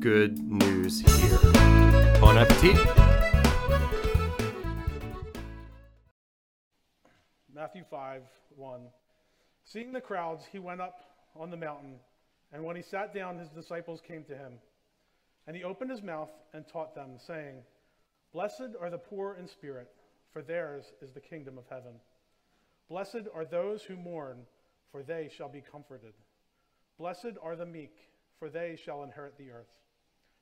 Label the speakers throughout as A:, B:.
A: good news here? Bon appetit!
B: Matthew 5 1. Seeing the crowds, he went up on the mountain, and when he sat down, his disciples came to him. And he opened his mouth and taught them, saying, Blessed are the poor in spirit, for theirs is the kingdom of heaven. Blessed are those who mourn, for they shall be comforted. Blessed are the meek, for they shall inherit the earth.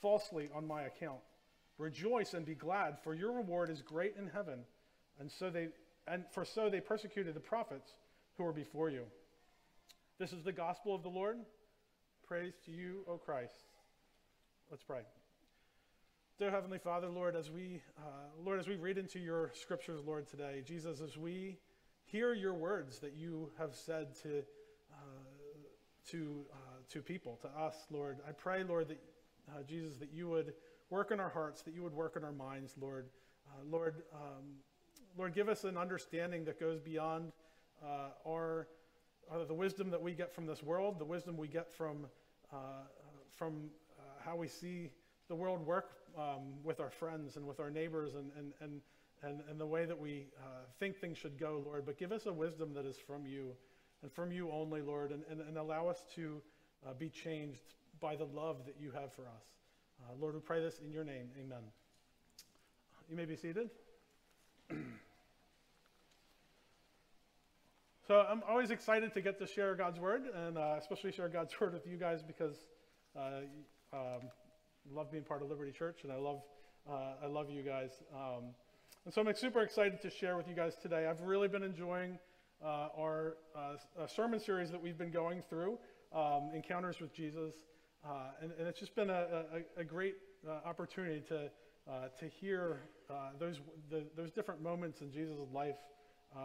B: falsely on my account. Rejoice and be glad, for your reward is great in heaven. And so they and for so they persecuted the prophets who were before you. This is the gospel of the Lord. Praise to you, O Christ. Let's pray. Dear Heavenly Father, Lord, as we uh, Lord, as we read into your scriptures, Lord, today, Jesus, as we hear your words that you have said to uh, to uh, to people, to us, Lord, I pray, Lord, that uh, Jesus, that you would work in our hearts, that you would work in our minds, Lord, uh, Lord, um, Lord, give us an understanding that goes beyond uh, our the wisdom that we get from this world, the wisdom we get from from how we see the world work um, with our friends and with our neighbors and, and, and, and, and the way that we uh, think things should go, Lord. But give us a wisdom that is from you and from you only, Lord, and, and, and allow us to uh, be changed by the love that you have for us. Uh, Lord, we pray this in your name. Amen. You may be seated. so I'm always excited to get to share God's word, and uh, especially share God's word with you guys because uh, um, love being part of Liberty Church, and I love, uh, I love you guys. Um, and so I'm super excited to share with you guys today. I've really been enjoying uh, our uh, sermon series that we've been going through, um, Encounters with Jesus. Uh, and, and, it's just been a, a, a great uh, opportunity to, uh, to hear those, the, those different moments in Jesus' life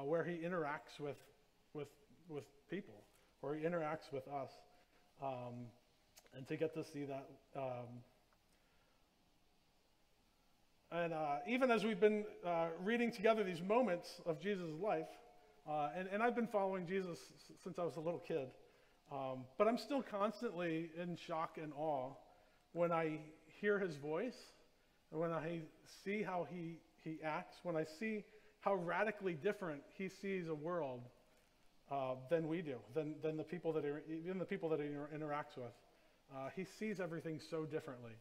B: where he interacts with, with, with people, where he interacts with us. Um, and to get to see that um, and uh, even as we've been uh, reading together these moments of Jesus' life, uh, and, and, I've been following Jesus since I was a little kid, um, but I'm still constantly in shock and awe when I hear his voice, when I see how he, he acts, when I see how radically different he sees a world uh, than we do, than, than the people that he, even the people that he interacts with. Uh, he sees everything so differently.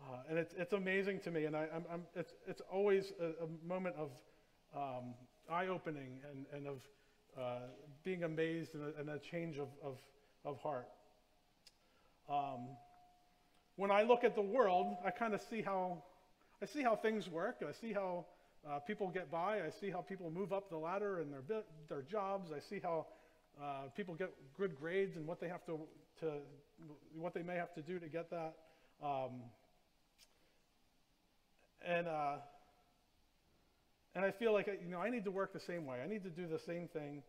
B: Uh, and it's, it's amazing to me, and I, I'm, I'm, it's, it's always a, a moment of um, eye opening and, and of uh, being amazed and a, and a change of, of, of heart. Um, when I look at the world, I kind of see how I see how things work. I see how uh, people get by. I see how people move up the ladder in their their jobs. I see how uh, people get good grades and what they have to to what they may have to do to get that. Um, and uh, and I feel like you know I need to work the same way. I need to do the same thing,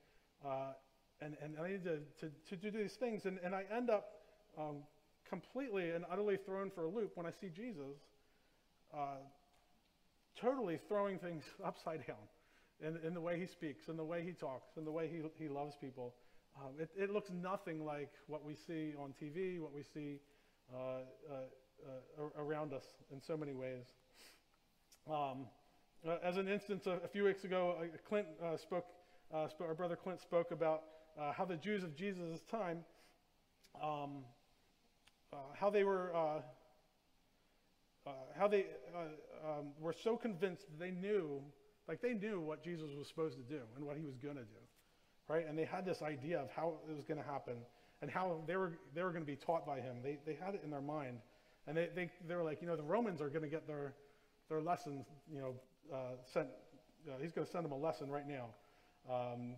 B: uh, and and I need to, to, to do these things. And and I end up um, completely and utterly thrown for a loop when I see Jesus, uh, totally throwing things upside down, in, in the way he speaks, in the way he talks, in the way he he loves people. Um, it, it looks nothing like what we see on TV, what we see uh, uh, uh, around us in so many ways. Um, uh, as an instance, a, a, few weeks ago, Clint uh, spoke, our brother Clint spoke about uh, how the Jews of Jesus' time, um, uh, how they were, uh, how they uh, um, were so convinced that they knew, like they knew what Jesus was supposed to do and what he was going to do, right? And they had this idea of how it was going to happen and how they were, they were going to be taught by him. They, they had it in their mind. And they, they, they were like, you know, the Romans are going to get their, their lessons, you know, uh, sent, uh, he's going to send them a lesson right now. Um,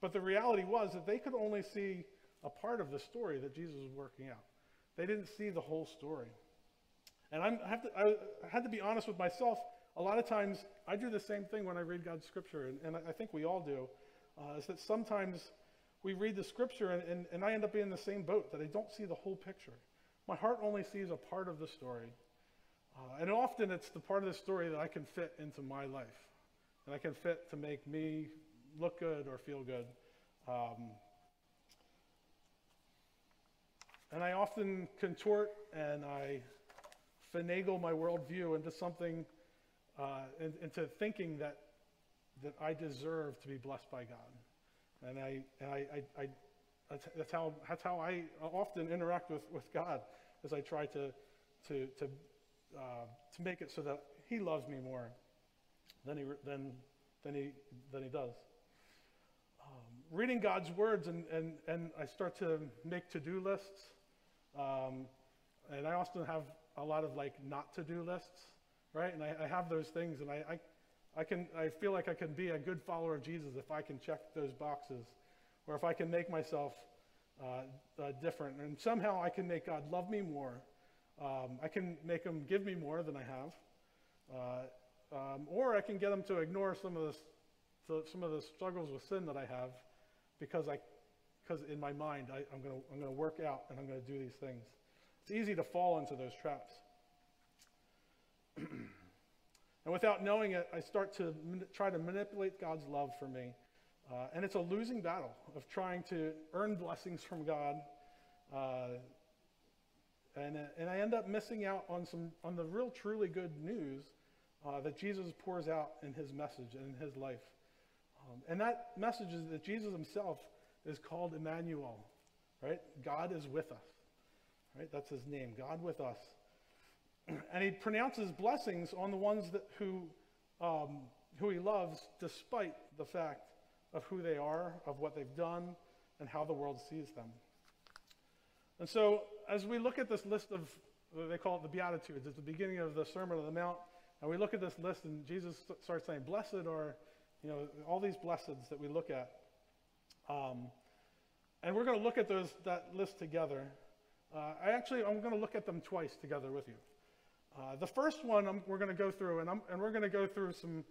B: but the reality was that they could only see a part of the story that Jesus was working out. They didn't see the whole story. And I'm, I, have to, I had to be honest with myself. A lot of times I do the same thing when I read God's scripture, and, and I think we all do, uh, is that sometimes we read the scripture and, and, and I end up being in the same boat, that I don't see the whole picture. My heart only sees a part of the story. Uh, and often it's the part of the story that I can fit into my life, and I can fit to make me look good or feel good. Um, and I often contort and I finagle my worldview into something, uh, in, into thinking that, that I deserve to be blessed by God. And I, and I, I, I that's, that's, how, that's how I often interact with, with God, as I try to, to, to, uh, to make it so that He loves me more than He, than, than he, than he does. Reading God's words, and, and, and I start to make to do lists. Um, and I often have a lot of like not to do lists, right? And I, I have those things, and I, I, I, can, I feel like I can be a good follower of Jesus if I can check those boxes, or if I can make myself uh, uh, different. And somehow I can make God love me more. Um, I can make him give me more than I have. Uh, um, or I can get him to ignore some of, the, some of the struggles with sin that I have because I because in my mind I, am going to I'm going to work out and I'm going to do these things. It's easy to fall into those traps. and without knowing it, I start to try to manipulate God's love for me. Uh, and it's a losing battle of trying to earn blessings from God. Uh, and, uh, and I end up missing out on, some, on the real, truly good news uh, that Jesus pours out in his message and in his life. Um, and that message is that Jesus himself is called Emmanuel, right? God is with us. Right? That's his name, God with us. And he pronounces blessings on the ones that, who, um, who he loves, despite the fact of who they are, of what they've done, and how the world sees them. And so, as we look at this list of, they call it the Beatitudes, it's the beginning of the Sermon on the Mount, and we look at this list, and Jesus starts saying, Blessed are, you know, all these blesseds that we look at. Um, and we're going to look at those, that list together. Uh, I actually, I'm going to look at them twice together with you. Uh, the first one I'm, we're going to go through, and, and, we're going to go through some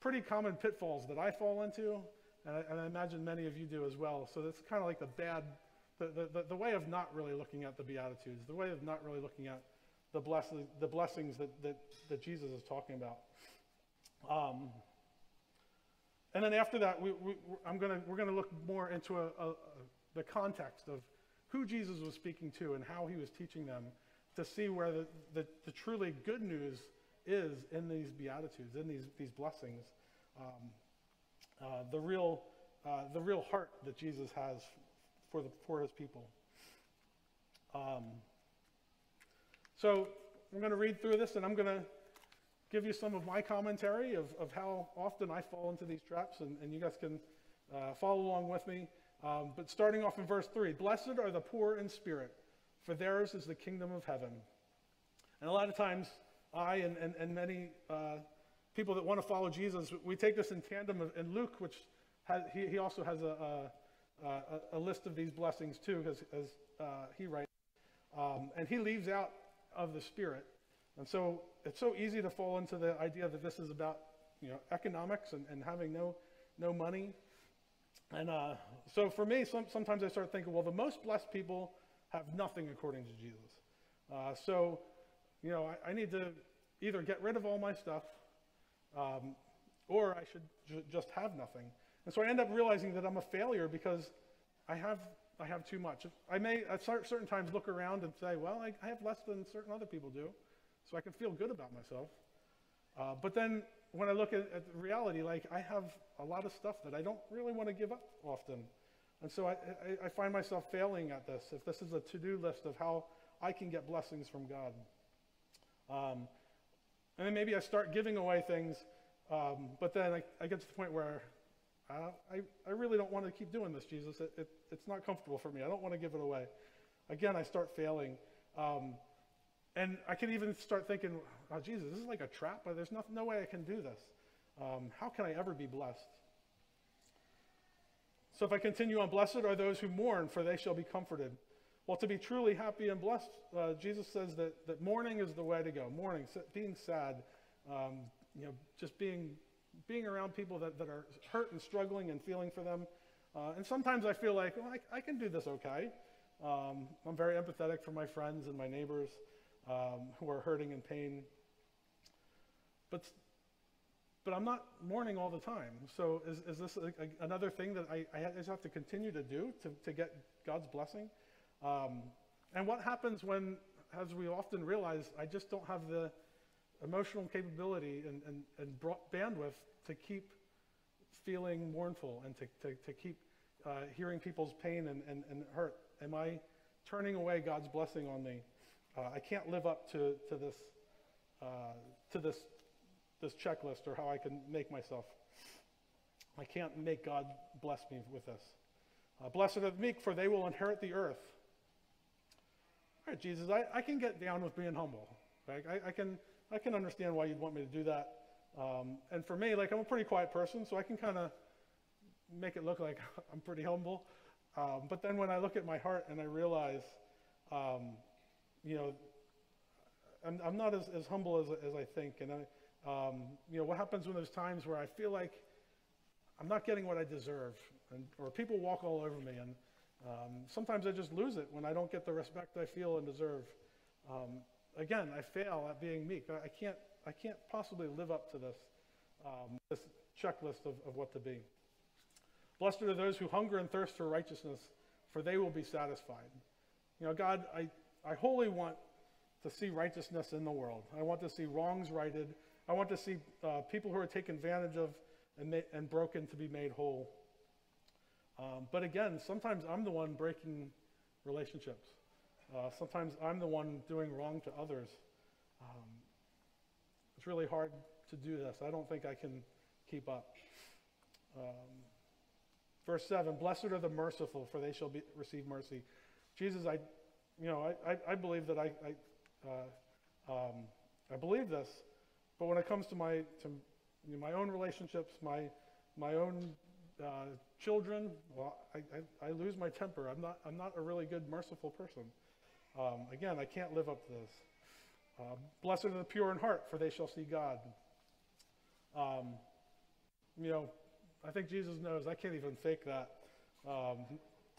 B: pretty common pitfalls that I fall into, and I, and I imagine many of you do as well. So it's kind of like the bad, the, the, the, way of not really looking at the Beatitudes, the way of not really looking at the, bless, the blessings that, that, that Jesus is talking about. Um, and then after that, we, we, I'm gonna, we're going to look more into a, a, a, the context of who Jesus was speaking to and how he was teaching them to see where the, the, the truly good news is in these Beatitudes, in these, these blessings. Um, uh, the, real, uh, the real heart that Jesus has for, the, for his people. Um, so we're going to read through this, and I'm going to give you some of my commentary of, of how often I fall into these traps, and, and you guys can uh, follow along with me. Um, but starting off in verse 3 Blessed are the poor in spirit, for theirs is the kingdom of heaven. And a lot of times, I and, and, and many uh, people that want to follow Jesus, we take this in tandem. Of, Luke, which has, he, he also has a, a, a, list of these blessings too, as, as uh, he writes. Um, and he leaves out of the spirit. And so it's so easy to fall into the idea that this is about you know, economics and, and having no, no money. And uh, so for me, some, sometimes I start thinking, well, the most blessed people have nothing according to Jesus. Uh, so, you know, I, I, need to either get rid of all my stuff um, or I should ju- just have nothing. And so I end up realizing that I'm a failure because I have, I have too much. I may at certain times look around and say, well, I, I have less than certain other people do, so I can feel good about myself. Uh, but then when I look at, at reality, like I have a lot of stuff that I don't really want to give up often. And so I, I, I find myself failing at this, if this is a to-do list of how I can get blessings from God. Um, and then maybe I start giving away things, um, but then I, I get to the point where uh, I, I really don't want to keep doing this, Jesus. It, it, it's not comfortable for me. I don't want to give it away. Again, I start failing. Um, and I can even start thinking, oh, Jesus, this is like a trap. But there's no, no way I can do this. Um, how can I ever be blessed? So if I continue on, blessed are those who mourn, for they shall be comforted. Well, to be truly happy and blessed, uh, Jesus says that, that mourning is the way to go. Mourning, being sad, um, you know, just being, being around people that, that are hurt and struggling and feeling for them. Uh, and sometimes I feel like, well, I, I can do this okay. Um, I'm very empathetic for my friends and my neighbors um, who are hurting and pain. But, but I'm not mourning all the time. So is, is this a, a, another thing that I, I just have to continue to do to, to get God's blessing? Um, and what happens when, as we often realize, I just don't have the emotional capability and, and, and bandwidth to keep feeling mournful and to, to, to keep uh, hearing people's pain and, and, and hurt? Am I turning away God's blessing on me? Uh, I can't live up to, to this uh, to this this checklist or how I can make myself. I can't make God bless me with this. Uh, Blessed are the meek, for they will inherit the earth. All right, Jesus, I, I can get down with being humble. Right? I, I, can I can understand why you'd want me to do that. Um, and for me, like I'm a pretty quiet person, so I can kind of make it look like I'm pretty humble. Um, but then when I look at my heart and I realize, um, you know, I'm, I'm not as, as humble as, as I think. And, I, um, you know, what happens when there's times where I feel like I'm not getting what I deserve, and, or people walk all over me, and um, sometimes I just lose it when I don't get the respect I feel and deserve. Um, again, I fail at being meek. I, I, can't, I can't possibly live up to this, um, this checklist of, of what to be. Blessed are those who hunger and thirst for righteousness, for they will be satisfied. You know, God, I, I wholly want to see righteousness in the world. I want to see wrongs righted. I want to see uh, people who are taken advantage of and, ma- and broken to be made whole. Um, but again, sometimes I'm the one breaking relationships. Uh, sometimes I'm the one doing wrong to others. Um, it's really hard to do this. I don't think I can keep up. Um, verse 7 Blessed are the merciful, for they shall be, receive mercy. Jesus, I you know, I, I, I believe that I, I, uh, um, I believe this, but when it comes to my, to you know, my own relationships, my, my own uh, children, well, I, I, I, lose my temper. I'm not, I'm not a really good, merciful person. Um, again, I can't live up to this. Uh, Blessed are the pure in heart, for they shall see God. Um, you know, I think Jesus knows I can't even fake that um,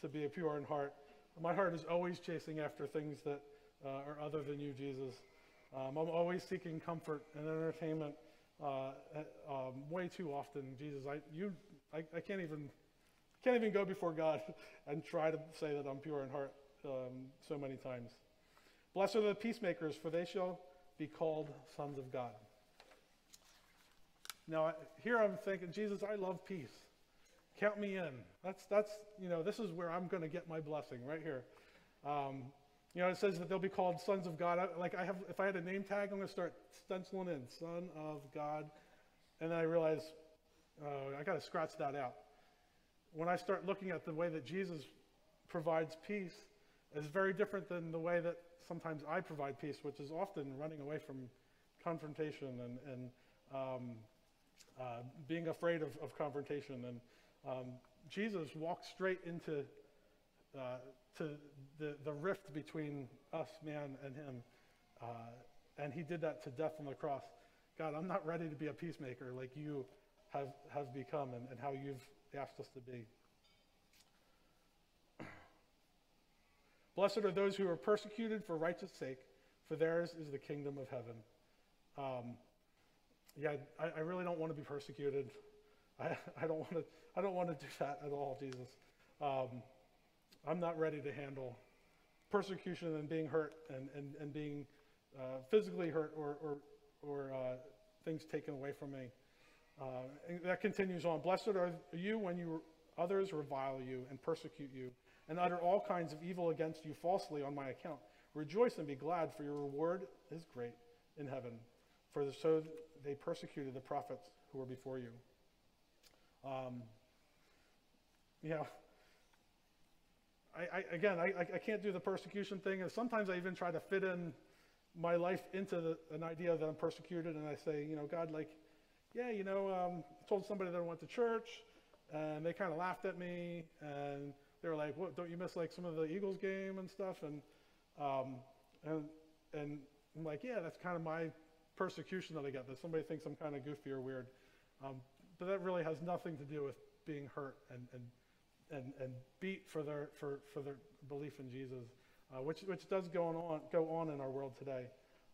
B: to be a pure in heart. My heart is always chasing after things that uh, are other than you, Jesus. Um, I'm always seeking comfort and entertainment uh, um, way too often, Jesus. I, you, I, I, can't even, can't even go before God and try to say that I'm pure in heart um, so many times. Blessed are the peacemakers, for they shall be called sons of God. Now, here I'm thinking, Jesus, I love peace. Count me in. That's, that's you know, this is where I'm going to get my blessing, right here. Um, you know, it says that they'll be called sons of God. I, like I have, if I had a name tag, I'm going to start stenciling in, son of God. And then I realize, uh, I got to scratch that out. When I start looking at the way that Jesus provides peace, is very different than the way that sometimes I provide peace, which is often running away from confrontation and, and um, uh, being afraid of, of confrontation and um, Jesus walked straight into uh, to the, the rift between us, man, and him. Uh, and he did that to death on the cross. God, I'm not ready to be a peacemaker like you have, have become and, and how you've asked us to be. Blessed are those who are persecuted for righteous sake, for theirs is the kingdom of heaven. Um, yeah, I, I, really don't want to be persecuted. I, I don't want to. I don't want to do that at all, Jesus. Um, I'm not ready to handle persecution and being hurt and, and, and being uh, physically hurt or, or, or uh, things taken away from me. Uh, that continues on. Blessed are you when you, others revile you and persecute you and utter all kinds of evil against you falsely on my account. Rejoice and be glad, for your reward is great, in heaven, for so they persecuted the prophets who were before you. Um, you know, I, I, again, I, I can't do the persecution thing, and sometimes I even try to fit in my life into the, an idea that I'm persecuted, and I say, you know, God, like, yeah, you know, um, I told somebody that I went to church, and they kind of laughed at me, and they were like, "What? Don't you miss like some of the Eagles game and stuff?" And um, and and I'm like, "Yeah, that's kind of my persecution that I get. That somebody thinks I'm kind of goofy or weird." Um, but that really has nothing to do with being hurt and and and, and beat for their for for their belief in Jesus, uh, which which does go on go on in our world today.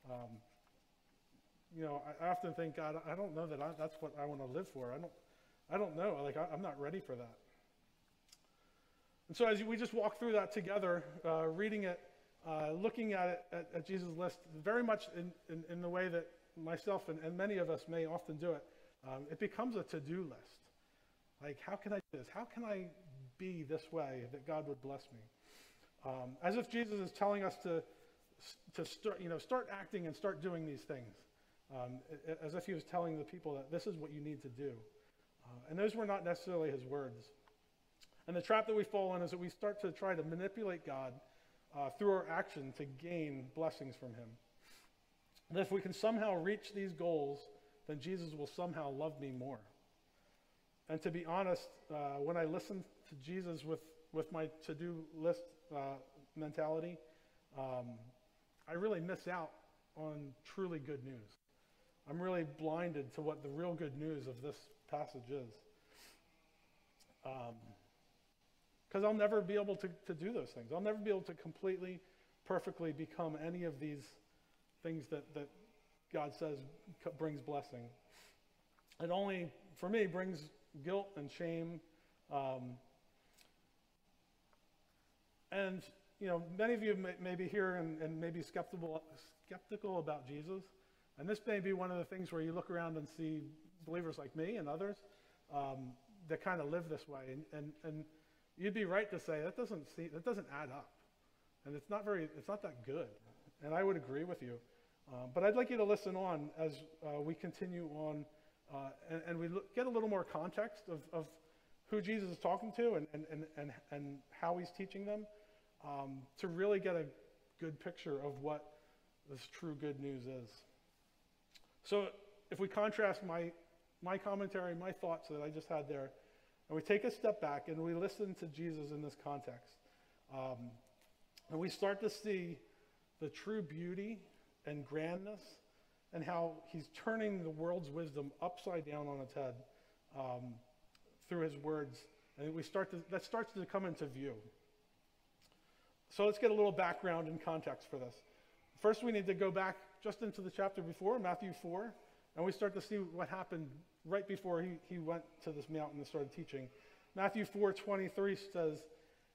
B: Um, you know, I, often think, God, I don't know that I, that's what I want to live for. I don't, I don't know. Like, I, I'm not ready for that. And so, as we just walk through that together, uh, reading it, uh, looking at it at, at, Jesus' list, very much in, in, in, the way that myself and, and many of us may often do it, um, it becomes a to do list. Like, how can I do this? How can I be this way that God would bless me? Um, as if Jesus is telling us to, to start, you know, start acting and start doing these things um, as if he was telling the people that this is what you need to do. Uh, and those were not necessarily his words. And the trap that we fall in is that we start to try to manipulate God uh, through our action to gain blessings from him. And if we can somehow reach these goals, then Jesus will somehow love me more. And to be honest, uh, when I listen to Jesus with, with my to do list uh, mentality, um, I really miss out on truly good news. I'm really blinded to what the real good news of this passage is. Because um, I'll never be able to, to do those things. I'll never be able to completely, perfectly become any of these things that, that God says brings blessing. It only, for me, brings guilt and shame. Um, and, you know, many of you may, may be here and, and may be skeptical, skeptical about Jesus. And this may be one of the things where you look around and see believers like me and others um, that kind of live this way. And, and, and you'd be right to say that doesn't, see, that doesn't add up. And it's not, very, it's not that good. And I would agree with you. Um, but I'd like you to listen on as uh, we continue on uh, and, and, we look, get a little more context of, of who Jesus is talking to and, and, and, and, and how he's teaching them um, to really get a good picture of what this true good news is. So if we contrast my, my commentary, my thoughts that I just had there, and we take a step back and we listen to Jesus in this context, um, and we start to see the true beauty and grandness and how he's turning the world's wisdom upside down on its head um, through his words. And we start to, that starts to come into view. So let's get a little background and context for this. First, we need to go back just into the chapter before, Matthew 4, and we start to see what happened right before he, he went to this mountain and started teaching. Matthew 4 23 says,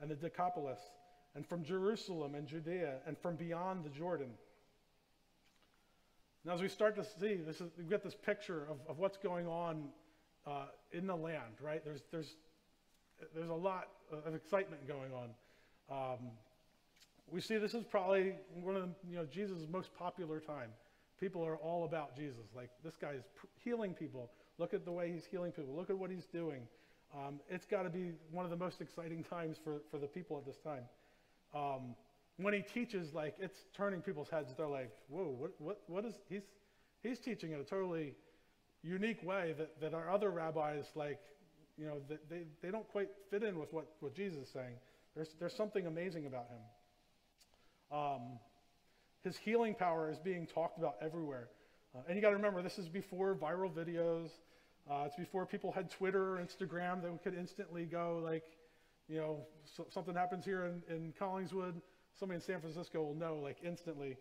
B: and the Decapolis, and from Jerusalem and Judea, and from beyond the Jordan. Now, as we start to see, this is, we get this picture of, of what's going on uh, in the land, right? There's, there's, there's a lot of excitement going on. Um, we see this is probably one of the, you know, Jesus' most popular time. People are all about Jesus. Like, this guy is healing people. Look at the way he's healing people. Look at what he's doing. Um, it's got to be one of the most exciting times for, for the people at this time. Um, when he teaches, like, it's turning people's heads. They're like, whoa, what, what, what is, he's, he's teaching in a totally unique way that, that our other rabbis, like, you know, they, they don't quite fit in with what, what Jesus is saying. There's, there's something amazing about him. Um, his healing power is being talked about everywhere. Uh, and you got to remember, this is before viral videos. Uh, it's before people had Twitter or Instagram that we could instantly go, like, you know, so, something happens here in, in Collingswood, somebody in San Francisco will know, like, instantly.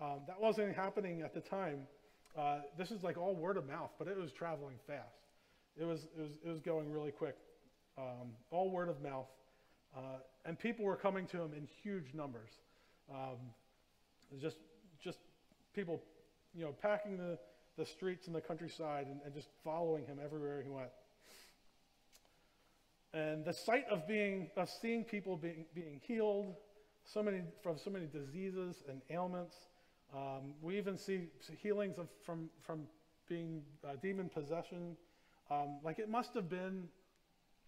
B: Um, that wasn't happening at the time. uh, this is like all word of mouth, but it was traveling fast. It was, it was, it was going really quick. Um, all word of mouth. Uh, and people were coming to him in huge numbers. Um, just, just people, you know, packing the, the streets and the countryside and, and just following him everywhere he went. And the sight of being, of seeing people being, being healed, so many, from so many diseases and ailments. Um, we even see healings of, from, from being uh, demon possession. Um, like it must have been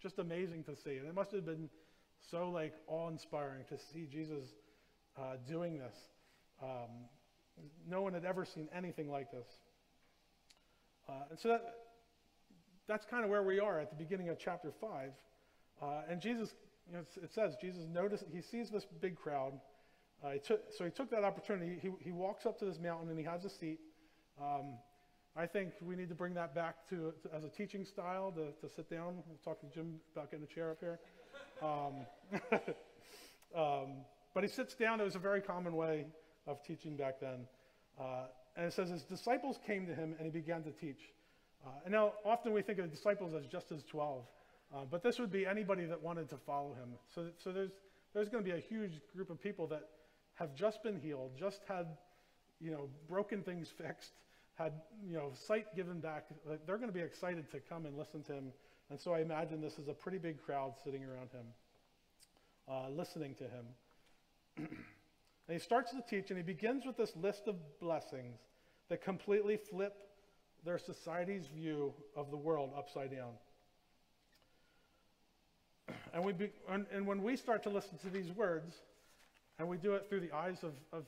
B: just amazing to see. And it must have been so like awe-inspiring to see Jesus uh, doing this. Um, no one had ever seen anything like this. Uh, and so that, that's kind of where we are at the beginning of chapter 5. Uh, and Jesus, you know, it says, Jesus noticed, he sees this big crowd. Uh, he took, so he took that opportunity. He, he walks up to this mountain and he has a seat. Um, I think we need to bring that back to, to as a teaching style to, to sit down. We'll talk to Jim about getting a chair up here. Um, um, but he sits down. It was a very common way of teaching back then. Uh, and it says, his disciples came to him and he began to teach. Uh, and now, often we think of disciples as just as 12. Uh, but this would be anybody that wanted to follow him. So, so there's, there's going to be a huge group of people that have just been healed, just had, you know, broken things fixed, had, you know, sight given back. Like, they're going to be excited to come and listen to him. And so I imagine this is a pretty big crowd sitting around him, uh, listening to him. and he starts to teach, and he begins with this list of blessings that completely flip their society's view of the world upside down. And, we be, and, and, when we start to listen to these words, and we do it through the eyes of, of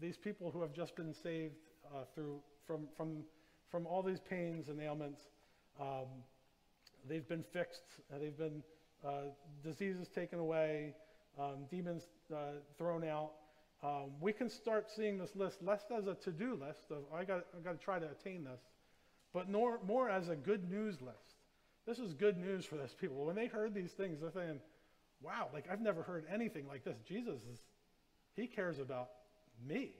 B: these people who have just been saved uh, through, from, from, from all these pains and ailments, um, they've been fixed, they've been uh, diseases taken away, um, demons uh, thrown out. Um, we can start seeing this list less as a to-do list of I got I got to try to attain this, but more more as a good news list. This is good news for those people. When they heard these things, they're saying, wow, like I've never heard anything like this. Jesus is, he cares about me.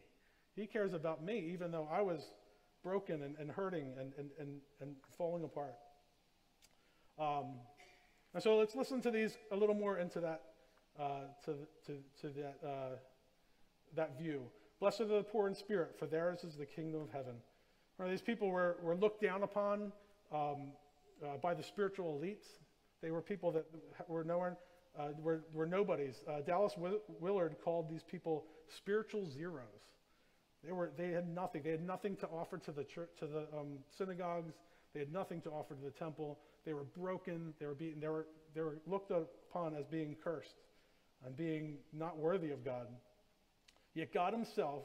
B: He cares about me, even though I was broken and, and hurting and, and, and, and falling apart. Um, and so let's listen to these a little more into that, uh, to, to, to that, uh, that view. Blessed are the poor in spirit, for theirs is the kingdom of heaven. Right, these people were, were looked down upon. Um, uh, by the spiritual elites. They were people that were nowhere, uh, were, were nobodies. Uh, Dallas Willard called these people spiritual zeros. They, were, they had nothing. They had nothing to offer to the, church, to the um, synagogues. They had nothing to offer to the temple. They were broken. They were beaten. They were, they were looked upon as being cursed and being not worthy of God. Yet God Himself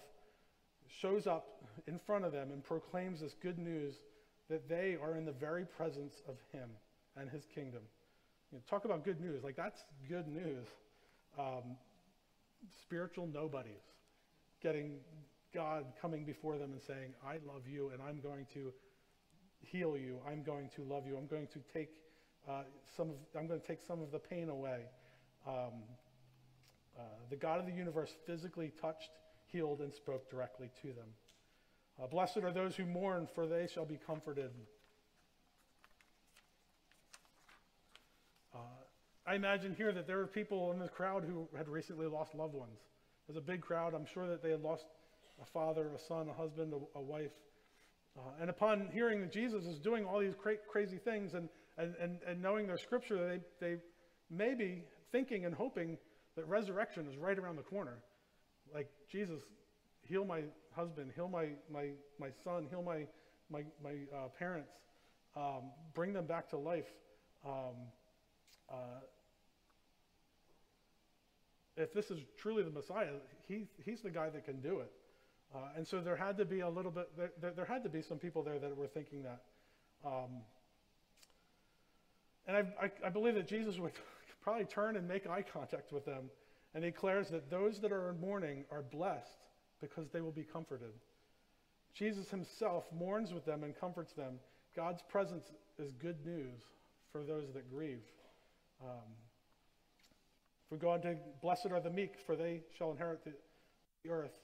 B: shows up in front of them and proclaims this good news that they are in the very presence of Him and His kingdom. You know, talk about good news. Like, that's good news. Um, spiritual nobodies getting God coming before them and saying, I love you and I'm going to heal you. I'm going to love you. I'm going to take uh, some of, I'm going to take some of the pain away. Um, uh, the God of the universe physically touched, healed, and spoke directly to them. Uh, blessed are those who mourn, for they shall be comforted. Uh, I imagine here that there are people in the crowd who had recently lost loved ones. There's a big crowd. I'm sure that they had lost a father, a son, a husband, a, a wife. Uh, and upon hearing that Jesus is doing all these cra- crazy things and, and, and, and knowing their scripture, they, they may be thinking and hoping that resurrection is right around the corner. Like, Jesus, heal my husband, heal my, my, my son, heal my, my, my uh, parents, um, bring them back to life. Um, uh, if this is truly the Messiah, he, he's the guy that can do it. Uh, and so there had to be a little bit, there, there, had to be some people there that were thinking that. Um, and I, I, I believe that Jesus would probably turn and make eye contact with them and declares that those that are in mourning are blessed because they will be comforted. Jesus himself mourns with them and comforts them. God's presence is good news for those that grieve. Um, if we go on to, blessed are the meek, for they shall inherit the, the earth.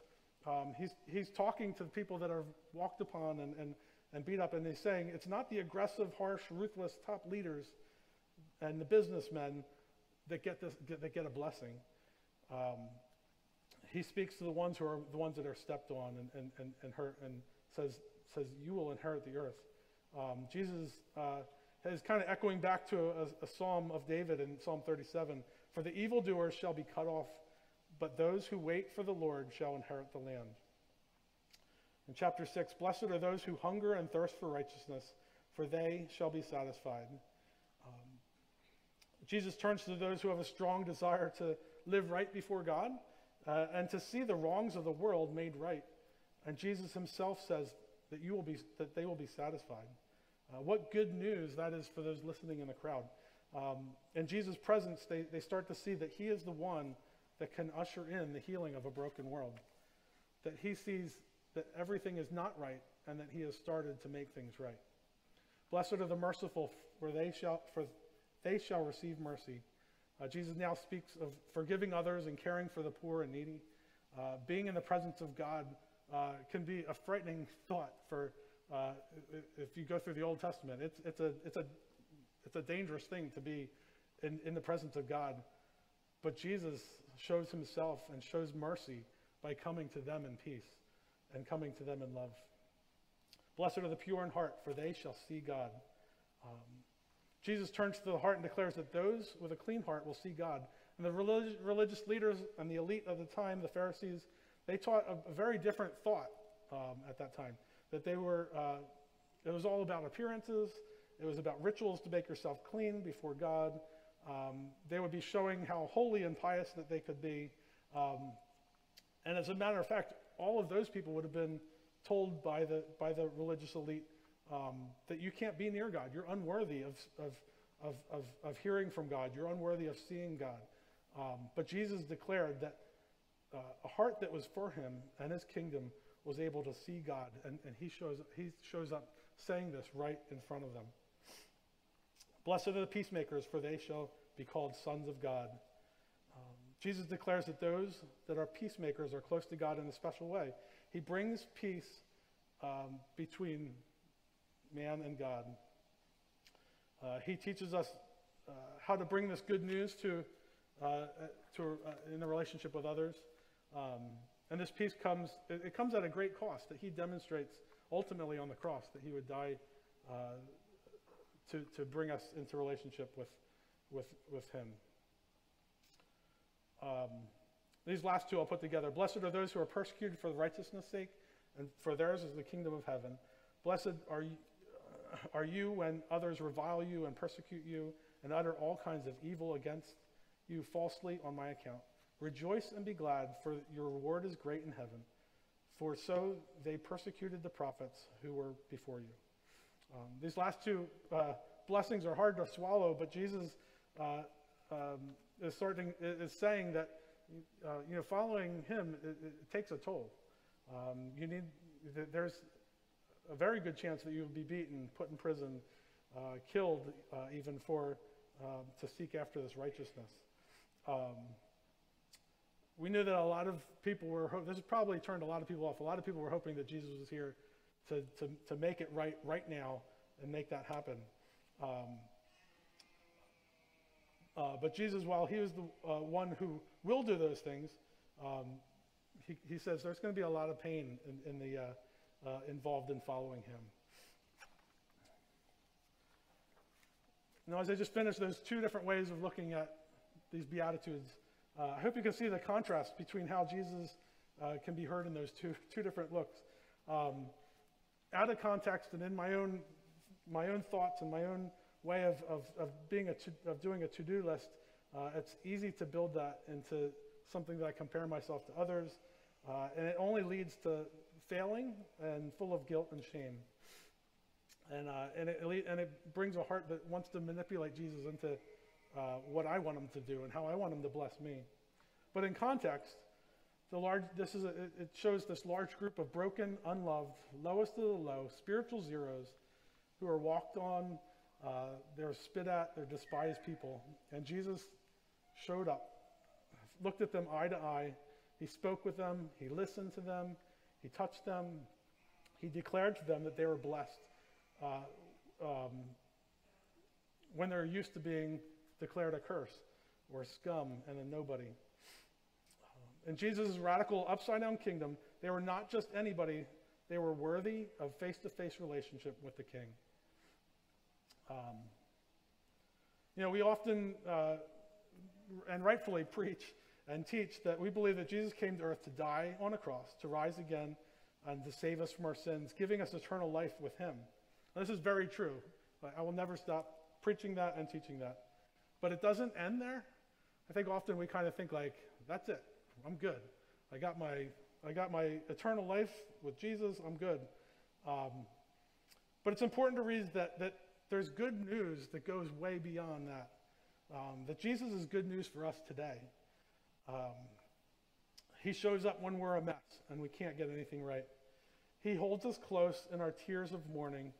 B: um, he's, he's talking to the people that are walked upon and, and, and beat up, and he's saying it's not the aggressive, harsh, ruthless top leaders and the businessmen that get, this, get, that get a blessing. Um, he speaks to the ones who are the ones that are stepped on and, and, and, and hurt and says, says, You will inherit the earth. Um, Jesus uh, is kind of echoing back to a, a psalm of David in Psalm 37 For the evildoers shall be cut off, but those who wait for the Lord shall inherit the land. In chapter 6, blessed are those who hunger and thirst for righteousness, for they shall be satisfied. Jesus turns to those who have a strong desire to live right before God uh, and to see the wrongs of the world made right. And Jesus himself says that, you will be, that they will be satisfied. Uh, what good news that is for those listening in the crowd. Um, in Jesus' presence, they, they start to see that he is the one that can usher in the healing of a broken world. That he sees that everything is not right and that he has started to make things right. Blessed are the merciful, for they shall, for they shall receive mercy. Uh, Jesus now speaks of forgiving others and caring for the poor and needy. Uh, being in the presence of God uh, can be a frightening thought for uh, if you go through the Old Testament. It's, it's, a, it's, a, it's a dangerous thing to be in, in the presence of God. But Jesus shows himself and shows mercy by coming to them in peace and coming to them in love. Blessed are the pure in heart, for they shall see God. Um, Jesus turns to the heart and declares that those with a clean heart will see God. And the relig- religious leaders and the elite of the time, the Pharisees, they taught a, a very different thought um, at that time. That they were, uh, it was all about appearances, it was about rituals to make yourself clean before God. Um, they would be showing how holy and pious that they could be. Um, and as a matter of fact, all of those people would have been told by the, by the religious elite um, that you can't be near God. You're unworthy of, of, of, of, of hearing from God. You're unworthy of seeing God. Um, but Jesus declared that uh, a heart that was for him and his kingdom was able to see God. And, and he, shows, he shows up saying this right in front of them. Blessed are the peacemakers, for they shall be called sons of God. Um, Jesus declares that those that are peacemakers are close to God in a special way. He brings peace um, between man and God. Uh, he teaches us uh, how to bring this good news to, uh, to uh, in a relationship with others. Um, and this peace comes, it, it, comes at a great cost that he demonstrates ultimately on the cross, that he would die uh, to, to bring us into relationship with, with, with him. Um, these last two I'll put together. Blessed are those who are persecuted for righteousness' sake, and for theirs is the kingdom of heaven. Blessed are are you when others revile you and persecute you and utter all kinds of evil against you falsely on my account. Rejoice and be glad, for your reward is great in heaven. For so they persecuted the prophets who were before you. Um, these last two uh, blessings are hard to swallow, but Jesus uh, um, is, starting, is saying that uh, you know, following him it, it takes a toll. Um, you need, there's a very good chance that you will be beaten, put in prison, uh, killed uh, even for um, to seek after this righteousness. Um, we knew that a lot of people were, ho- this probably turned a lot of people off. A lot of people were hoping that Jesus was here to, to, to make it right right now and make that happen. Um, uh, but Jesus, while he was the uh, one who will do those things, um, he, he, says there's going to be a lot of pain in, in the, uh, uh, involved in following him. Now, as I just finished those two different ways of looking at these Beatitudes, uh, I hope you can see the contrast between how Jesus uh, can be heard in those two, two different looks. Um, out of context and in my own, my own thoughts and my own way of, of, of, being a to, of doing a to-do list, uh, it's easy to build that into something that I compare myself to others, uh, and it only leads to failing and full of guilt and shame. And, uh, and, it, and it brings a heart that wants to manipulate Jesus into uh, what I want him to do and how I want him to bless me. But in context, the large, this is a, it shows this large group of broken, unloved, lowest of the low, spiritual zeros who are walked on, uh, they're spit at, they're despised people. And Jesus showed up, looked at them eye to eye, He spoke with them, he listened to them, he touched them, he declared to them that they were blessed uh, um, when they're used to being declared a curse or scum and a nobody. In Jesus' radical upside down kingdom, they were not just anybody, they were worthy of face to face relationship with the king. Um, you know, we often uh, and rightfully preach and teach that we believe that Jesus came to earth to die on a cross, to rise again, and to save us from our sins, giving us eternal life with him. this is very true. I will never stop preaching that and teaching that. But it doesn't end there. I think often we kind of think like, that's it. I'm good. I got my, I got my eternal life with Jesus. I'm good. Um, but it's important to read that, that there's good news that goes way beyond that. Um, that Jesus is good news for us today. Um, he shows up when we're a mess and we can't get anything right. He holds us close in our tears of mourning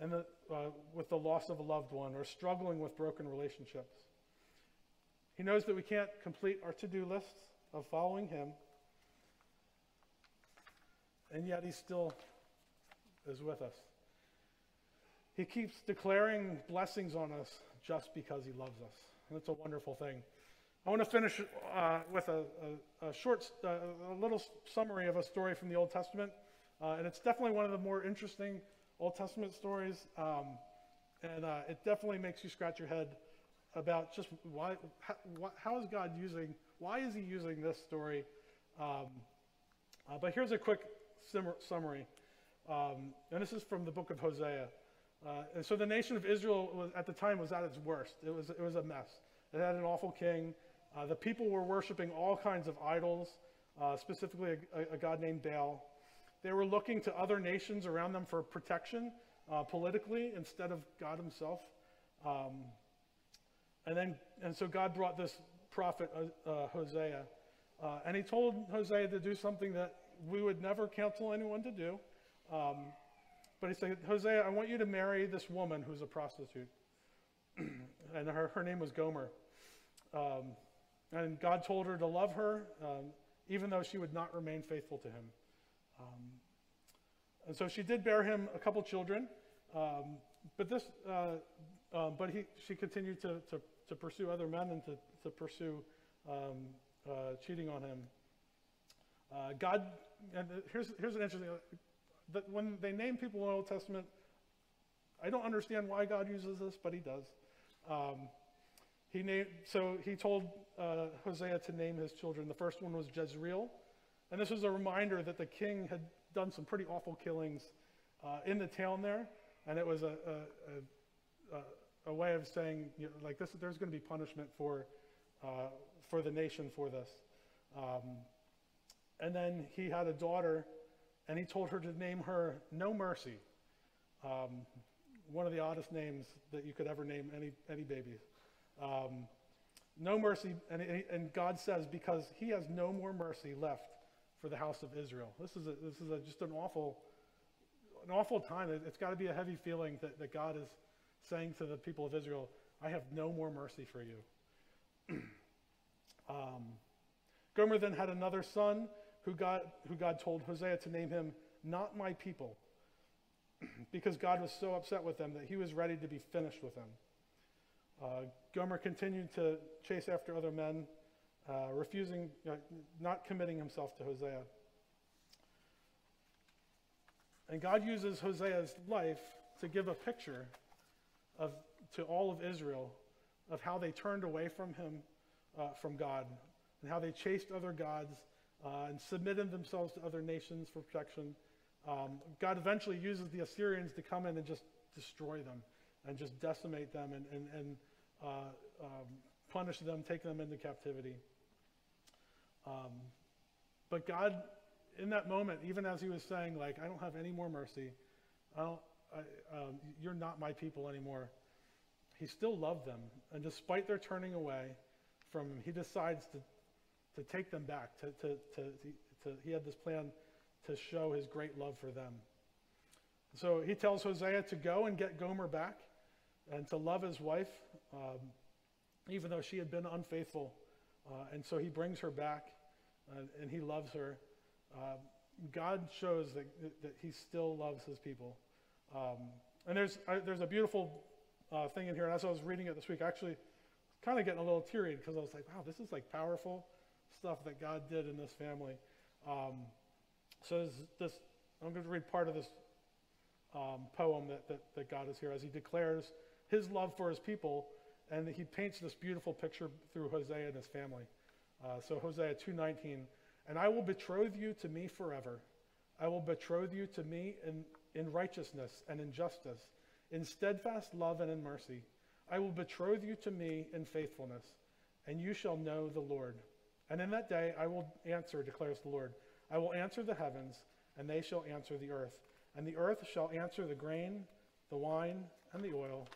B: and the, uh, with the loss of a loved one or struggling with broken relationships. He knows that we can't complete our to do lists of following Him, and yet He still is with us. He keeps declaring blessings on us just because He loves us. And it's a wonderful thing. I want to finish uh, with a, a, a short, uh, a little summary of a story from the Old Testament. Uh, and it's definitely one of the more interesting Old Testament stories. Um, and uh, it definitely makes you scratch your head about just why, how, how is God using, why is he using this story? Um, uh, but here's a quick summary. Um, and this is from the book of Hosea. Uh, and so the nation of Israel was, at the time was at its worst. It was, it was a mess. It had an awful king. Uh, the people were worshiping all kinds of idols, uh, specifically a, a, god named Baal. They were looking to other nations around them for protection uh, politically instead of God himself. Um, and then, and so God brought this prophet, uh, uh, Hosea, uh, and he told Hosea to do something that we would never counsel anyone to do. Um, but he said, Hosea, I want you to marry this woman who's a prostitute. and her, her name was Gomer. Um, and God told her to love her, um, even though she would not remain faithful to him. Um, and so she did bear him a couple children, um, but this, uh, um, but he, she continued to, to, to, pursue other men and to, to pursue um, uh, cheating on him. Uh, God, and here's, here's an interesting, that when they name people in the Old Testament, I don't understand why God uses this, but he does. Um, he named, so he told uh, Hosea to name his children. The first one was Jezreel. And this was a reminder that the king had done some pretty awful killings uh, in the town there. And it was a, a, a, a way of saying, you know, like, this, there's going to be punishment for, uh, for the nation for this. Um, and then he had a daughter and he told her to name her No Mercy. Um, one of the oddest names that you could ever name any, any baby. Um, no mercy, and, and, God says, because he has no more mercy left for the house of Israel. This is, a, this is a, just an awful, an awful time. It, has got to be a heavy feeling that, that God is saying to the people of Israel, I have no more mercy for you. um, Gomer then had another son who God, who God told Hosea to name him not my people, because God was so upset with them that he was ready to be finished with them. Uh, Gomer continued to chase after other men, uh, refusing, not committing himself to Hosea. And God uses Hosea's life to give a picture of, to all of Israel of how they turned away from him, uh, from God, and how they chased other gods uh, and submitted themselves to other nations for protection. Um, God eventually uses the Assyrians to come in and just destroy them and just decimate them and, and, and uh, um, punish them, take them into captivity. Um, but God, in that moment, even as he was saying, like, I don't have any more mercy, I don't, I, um, you're not my people anymore, he still loved them. And despite their turning away from him, he decides to to take them back. To, to, to, to, he had this plan to show his great love for them. So he tells Hosea to go and get Gomer back and to love his wife, um, even though she had been unfaithful. Uh, and so he brings her back. uh, and he loves her. Uh, God shows that, that he still loves his people. Um, and there's, I, there's a beautiful uh, thing in here, and as I was reading it this week, actually kind of getting a little teary because I was like, wow, this is like powerful stuff that God did in this family. Um, so this, I'm going to read part of this um, poem that, that, that God is here as he declares his love for his people, and he paints this beautiful picture through Hosea and his family. Uh, so Hosea 2:19, and I will betroth you to me forever. I will betroth you to me in, in righteousness and in justice, in steadfast love and in mercy. I will betroth you to me in faithfulness, and you shall know the Lord. And in that day I will answer, declares the Lord. I will answer the heavens, and they shall answer the earth. And the earth shall answer the grain, the wine, and the oil.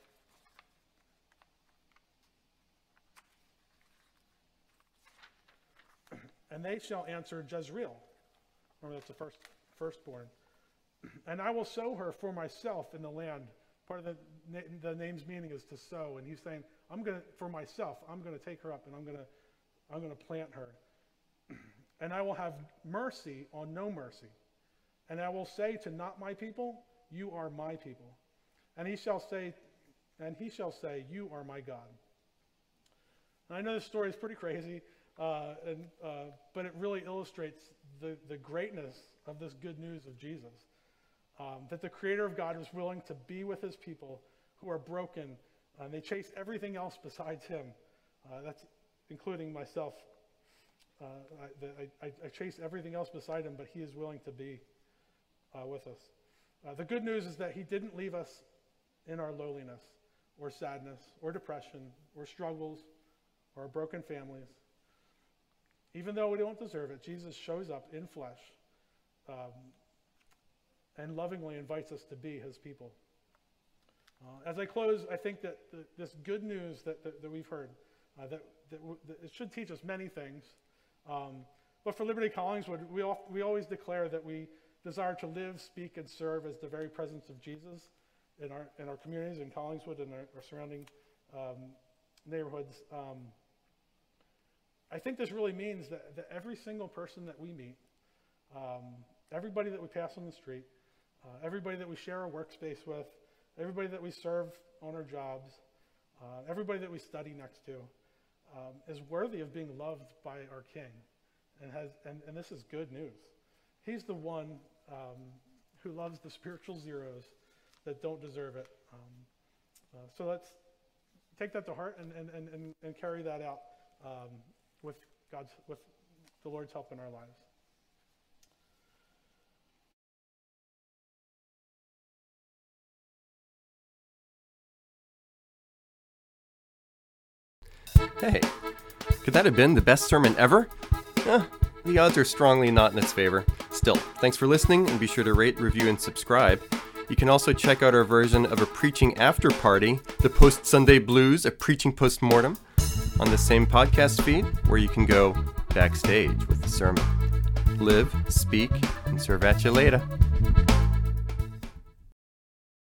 B: And they shall answer Jezreel. Remember, that's the first, firstborn. And I will sow her for myself in the land. Part of the, the name's meaning is to sow. And he's saying, I'm to, for myself, I'm to take her up and I'm to, I'm to plant her. And I will have mercy on no mercy. And I will say to not my people, you are my people. And he shall say, and he shall say, you are my God. And I know this story is pretty crazy, uh, and, uh, but it really illustrates the, the greatness of this good news of Jesus. Um, that the creator of God is willing to be with his people who are broken, and they chase everything else besides him. Uh, that's including myself. Uh, I, I, I, chase everything else beside him, but he is willing to be uh, with us. Uh, the good news is that He didn't leave us in our lowliness or sadness or depression or struggles or broken families. Even though we don't deserve it, Jesus shows up in flesh um, and lovingly invites us to be His people. Uh, as I close, I think that the, this good news that, that, that we've heard, uh, that, that, that, it should teach us many things. Um, but for Liberty Collingswood, we, we always declare that we desire to live, speak, and serve as the very presence of Jesus in our, in our communities, in Collingswood, and our, our surrounding um, neighborhoods. Um, I think this really means that, that, every single person that we meet, um, everybody that we pass on the street, uh, everybody that we share a workspace with, everybody that we serve on our jobs, uh, everybody that we study next to, um, is worthy of being loved by our King. And, has, and, and this is good news. He's the one um, who loves the spiritual zeros that don't deserve it. Um, uh, so let's take that to heart and, and, and, and carry that out um, with God's with the Lord's help in our lives.
A: Hey, could that have been the best sermon ever? Eh, the odds are strongly not in its favor. Still, thanks for listening and be sure to rate, review, and subscribe. You can also check out our version of a preaching after party, the Post Sunday Blues, a preaching post mortem, on the same podcast feed where you can go backstage with the sermon. Live, speak, and serve at you later.